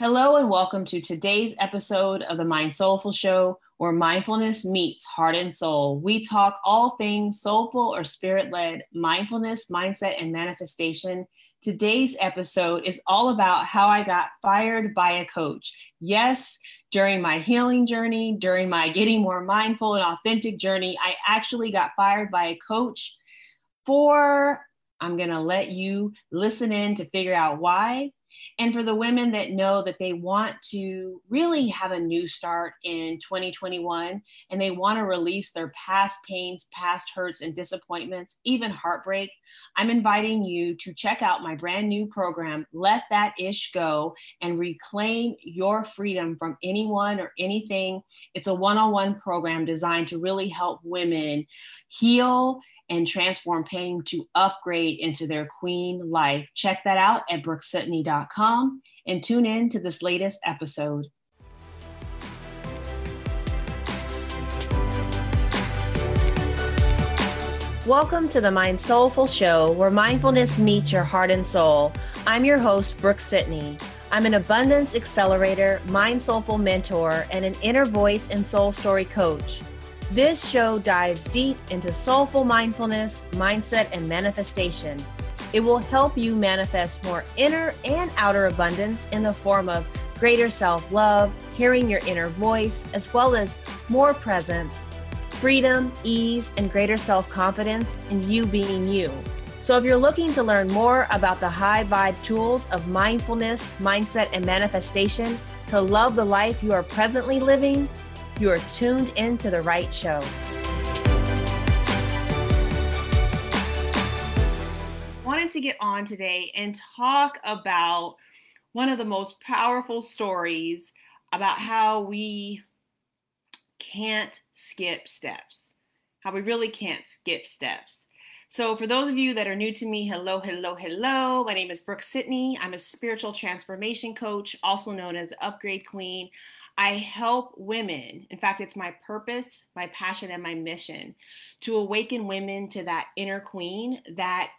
Hello, and welcome to today's episode of the Mind Soulful Show, where mindfulness meets heart and soul. We talk all things soulful or spirit led, mindfulness, mindset, and manifestation. Today's episode is all about how I got fired by a coach. Yes, during my healing journey, during my getting more mindful and authentic journey, I actually got fired by a coach for, I'm going to let you listen in to figure out why and for the women that know that they want to really have a new start in 2021 and they want to release their past pains, past hurts, and disappointments, even heartbreak, I'm inviting you to check out my brand new program, Let That Ish Go, and reclaim your freedom from anyone or anything. It's a one on one program designed to really help women heal and transform pain to upgrade into their queen life. Check that out at brookesidney.com and tune in to this latest episode. Welcome to the Mind Soulful Show, where mindfulness meets your heart and soul. I'm your host, Brooke Sidney. I'm an abundance accelerator, mind soulful mentor, and an inner voice and soul story coach. This show dives deep into soulful mindfulness, mindset, and manifestation. It will help you manifest more inner and outer abundance in the form of greater self love, hearing your inner voice, as well as more presence, freedom, ease, and greater self confidence in you being you. So, if you're looking to learn more about the high vibe tools of mindfulness, mindset, and manifestation to love the life you are presently living, you are tuned into the right show. Wanted to get on today and talk about one of the most powerful stories about how we can't skip steps, how we really can't skip steps. So, for those of you that are new to me, hello, hello, hello. My name is Brooke Sidney. I'm a spiritual transformation coach, also known as the Upgrade Queen. I help women. In fact, it's my purpose, my passion, and my mission to awaken women to that inner queen, that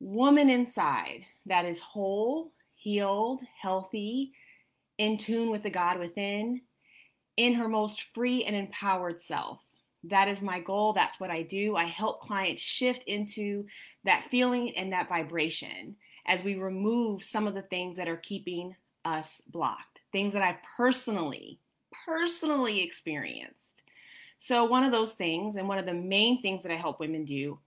woman inside that is whole, healed, healthy, in tune with the God within, in her most free and empowered self. That is my goal. That's what I do. I help clients shift into that feeling and that vibration as we remove some of the things that are keeping us blocked, things that I've personally, personally experienced. So, one of those things, and one of the main things that I help women do,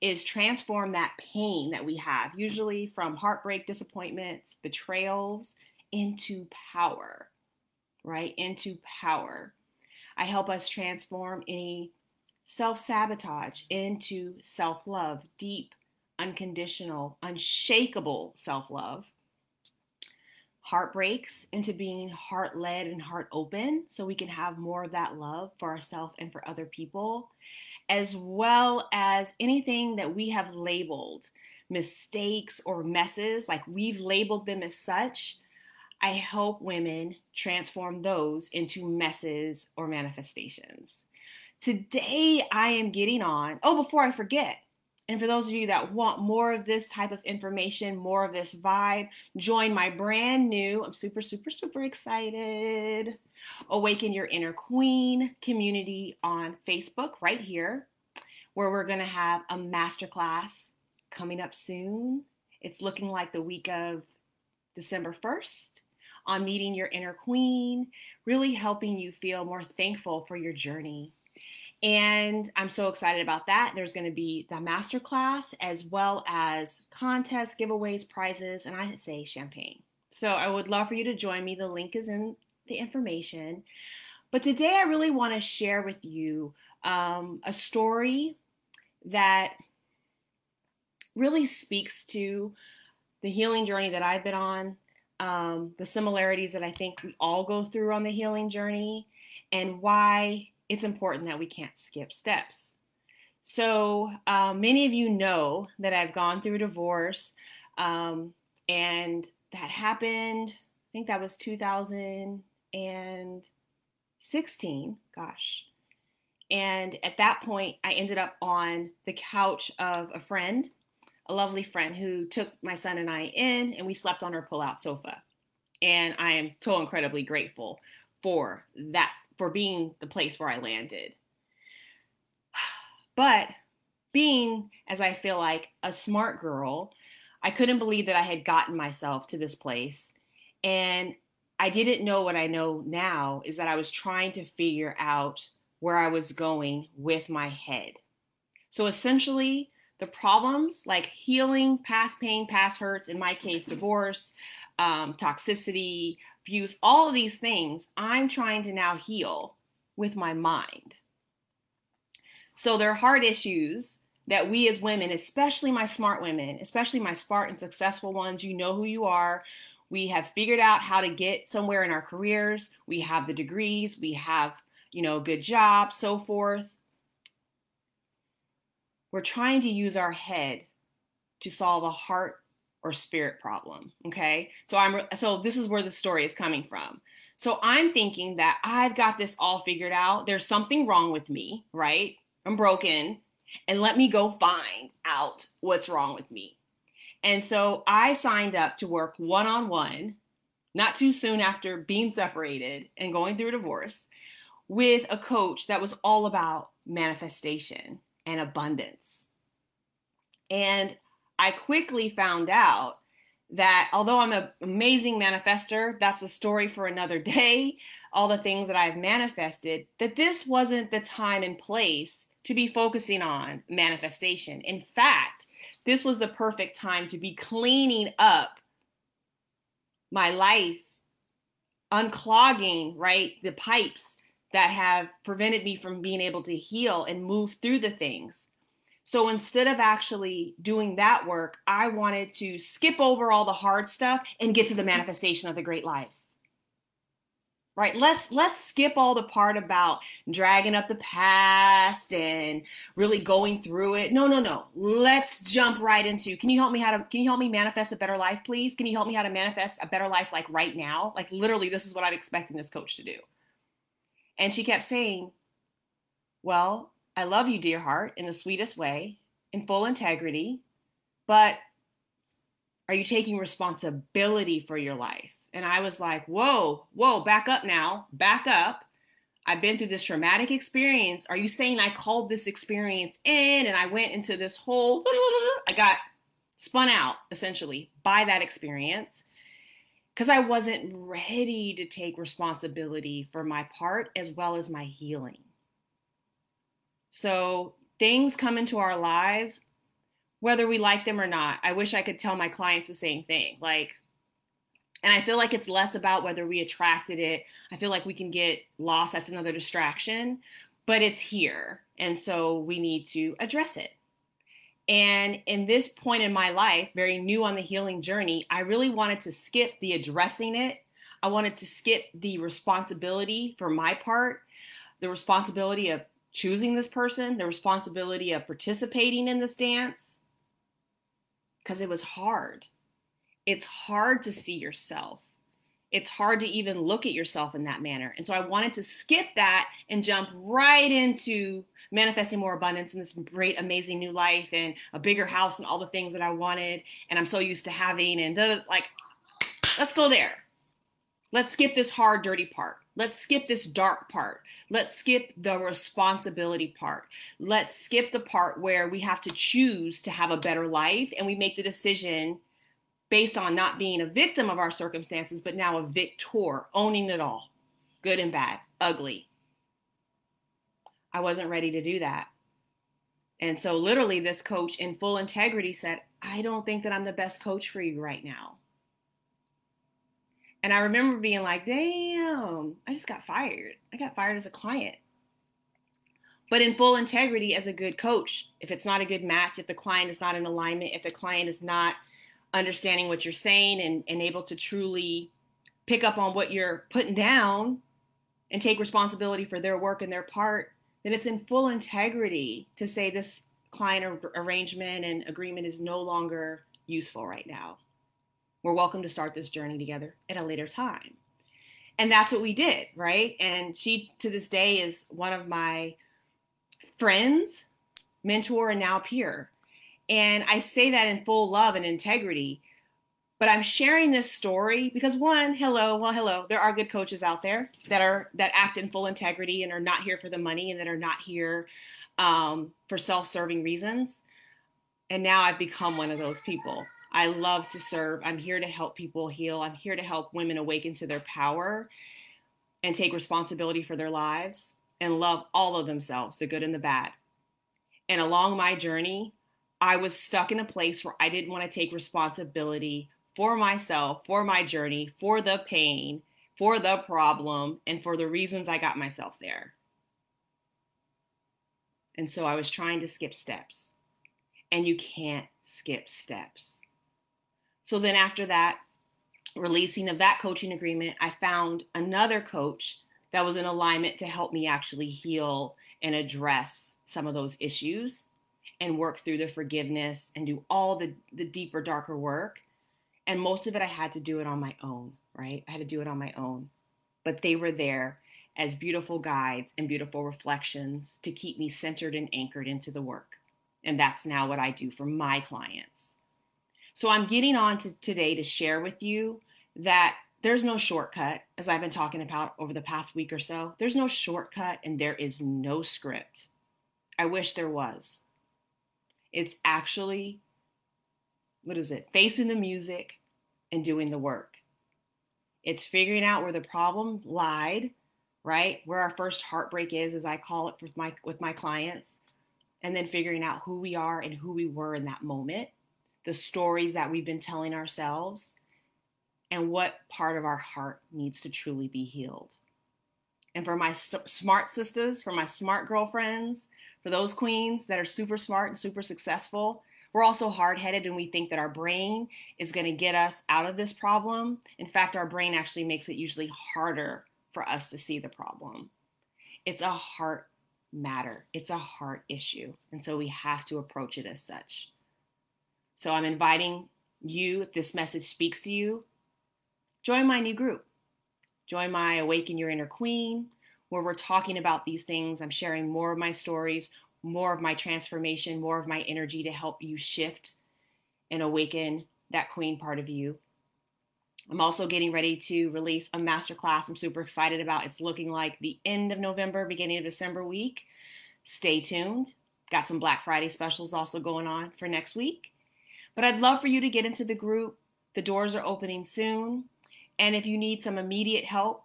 is transform that pain that we have, usually from heartbreak, disappointments, betrayals, into power, right? Into power. I help us transform any self sabotage into self love, deep, unconditional, unshakable self love heartbreaks into being heart led and heart open so we can have more of that love for ourselves and for other people, as well as anything that we have labeled mistakes or messes, like we've labeled them as such. I help women transform those into messes or manifestations. Today, I am getting on. Oh, before I forget, and for those of you that want more of this type of information, more of this vibe, join my brand new, I'm super, super, super excited, Awaken Your Inner Queen community on Facebook right here, where we're to have a masterclass coming up soon. It's looking like the week of December 1st on meeting your inner queen, really helping you feel more thankful for your journey and I'm so excited about that. There's going to be the masterclass as well as contests, giveaways, prizes, and I say champagne. So I would love for you to join me. The link is in the information. But today I really want to share with you um, a story that really speaks to the healing journey that I've been on, um, the similarities that I think we all go through on the healing journey, and why it's important that we can't skip steps. So, um, many of you know that I've gone through divorce, um, and that happened, I think that was 2016. Gosh. And at that point, I ended up on the couch of a friend, a lovely friend who took my son and I in, and we slept on her pull out sofa. And I am so incredibly grateful for that, for being the place where I landed. But being, as I feel like, a smart girl, I couldn't believe that I had gotten myself to this place. And I didn't know what I know now is that I was trying to figure out where I was going with my head. So essentially, the problems like healing past pain, past hurts, in my case, divorce, um, toxicity, abuse, all of these things, I'm trying to now heal with my mind. So there are hard issues that we as women, especially my smart women, especially my smart and successful ones, you know who you are. We have figured out how to get somewhere in our careers. We have the degrees, we have, you know, good jobs, so forth. We're trying to use our head to solve a heart or spirit problem, okay? So I'm so this is where the story is coming from. So I'm thinking that I've got this all figured out. There's something wrong with me, right? I'm broken, and let me go find out what's wrong with me. And so I signed up to work one on one, not too soon after being separated and going through a divorce, with a coach that was all about manifestation and abundance. And I quickly found out that although I'm an amazing manifester, that's a story for another day, all the things that I've manifested, that this wasn't the time and place to be focusing on manifestation. In fact, this was the perfect time to be cleaning up my life, unclogging, right, the pipes that have prevented me from being able to heal and move through the things. So instead of actually doing that work, I wanted to skip over all the hard stuff and get to the manifestation of the great life. Right? Let's let's skip all the part about dragging up the past and really going through it. No no no. Let's jump right into can you help me how to can you help me manifest a better life please? Can you help me how to manifest a better life like right now? Like literally this is what i'm expecting this coach to do and she kept saying well i love you dear heart in the sweetest way in full integrity but are you taking responsibility for your life and I was like, whoa, whoa, back up now, back up. I've been through this traumatic experience. Are you saying I called this experience in and I went into this whole, I got spun out essentially by that experience because I wasn't ready to take responsibility for my part as well as my healing. So things come into our lives, whether we like them or not. I wish I could tell my clients the same thing. Like, and I feel like it's less about whether we attracted it. I feel like we can get lost. That's another distraction, but it's here. And so we need to address it. And in this point in my life, very new on the healing journey, I really wanted to skip the addressing it. I wanted to skip the responsibility for my part, the responsibility of choosing this person, the responsibility of participating in this dance, because it was hard it's hard to see yourself. It's hard to even look at yourself in that manner. And so I wanted to skip that and jump right into manifesting more abundance in this great, amazing new life and a bigger house and all the things that I wanted and I'm so used to having. And the, like, let's go there. Let's skip this hard, dirty part. Let's skip this dark part. Let's skip the responsibility part. Let's skip the part where we have to choose to have a better life and we make the decision based on not being a victim of our circumstances, but now a victor, owning it all, good and bad, ugly. I wasn't ready to do that. And so, literally, this coach in full integrity said, I don't think that I'm the best coach for you right now. And I remember being like, damn, I just got fired. I got fired as a client. But in full integrity, as a good coach, if it's not a good match, if the client is not in alignment, if the client is not understanding what you're saying and, and able to truly pick up on what you're putting down and take responsibility for their work and their part, then it's in full integrity to say this client arrangement and agreement is no longer useful right now. We're welcome to start this journey together at a later time. And that's what we did, right? And she, to this day, is one of my friends, mentor, and now peer. And I say that in full love and integrity. but I'm sharing this story because one, hello, well, hello, there are good coaches out there that are that act in full integrity and are not here for the money and that are not here um, for self-serving reasons. And now I've become one of those people. I love to serve. I'm here to help people heal. I'm here to help women awaken to their power and take responsibility for their lives and love all of themselves, the good and the bad. And along my journey, I was stuck in a place where I didn't want to take responsibility for myself, for my journey, for the pain, for the problem, and for the reasons I got myself there. And so I was trying to skip steps. And you can't skip steps. So then after that, releasing of that coaching agreement, I found another coach that was in alignment to help me actually heal and address some of those issues and work through the forgiveness and do all the, the deeper, darker work and most of it, I had to do it on my own, right? I had to do it on my own. But they were there as beautiful guides and beautiful reflections to keep me centered and anchored into the work. And that's now what I do for my clients. So I'm getting on to today to share with you that there's no shortcut, as I've been talking about over the past week or so. There's no shortcut and there is no script. I wish there was. It's actually, what is it? Facing the music, and doing the work. It's figuring out where the problem lied, right? Where our first heartbreak is, as I call it with my with my clients, and then figuring out who we are and who we were in that moment, the stories that we've been telling ourselves, and what part of our heart needs to truly be healed. And for my st- smart sisters, for my smart girlfriends, for those queens that are super smart and super successful, we're also hard headed and we think that our brain is going to get us out of this problem. In fact, our brain actually makes it usually harder for us to see the problem. It's a heart matter, it's a heart issue. And so we have to approach it as such. So I'm inviting you, if this message speaks to you, join my new group. Join my Awaken Your Inner Queen, where we're talking about these things. I'm sharing more of my stories, more of my transformation, more of my energy to help you shift and awaken that queen part of you. I'm also getting ready to release a masterclass I'm super excited about. It's looking like the end of November, beginning of December week. Stay tuned. Got some Black Friday specials also going on for next week. But I'd love for you to get into the group. The doors are opening soon. And if you need some immediate help,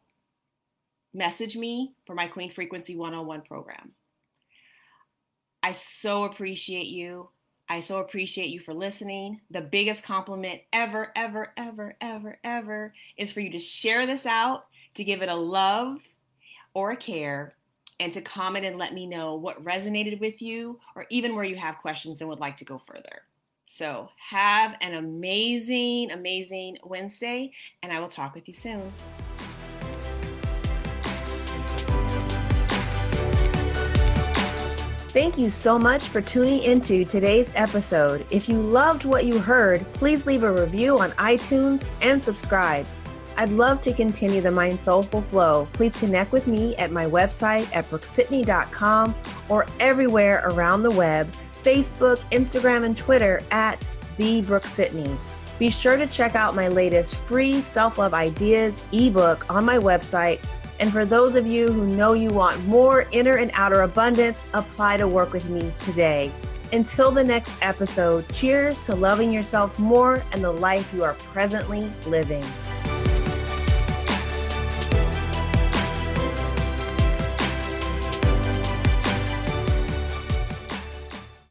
message me for my Queen Frequency 101 program. I so appreciate you. I so appreciate you for listening. The biggest compliment ever, ever, ever, ever, ever is for you to share this out, to give it a love or a care, and to comment and let me know what resonated with you or even where you have questions and would like to go further. So, have an amazing, amazing Wednesday, and I will talk with you soon. Thank you so much for tuning into today's episode. If you loved what you heard, please leave a review on iTunes and subscribe. I'd love to continue the Mind Soulful Flow. Please connect with me at my website at brookesidney.com or everywhere around the web Facebook, Instagram, and Twitter at the Brooke. Be sure to check out my latest free self love ideas ebook on my website and for those of you who know you want more inner and outer abundance, apply to work with me today. Until the next episode, cheers to loving yourself more and the life you are presently living.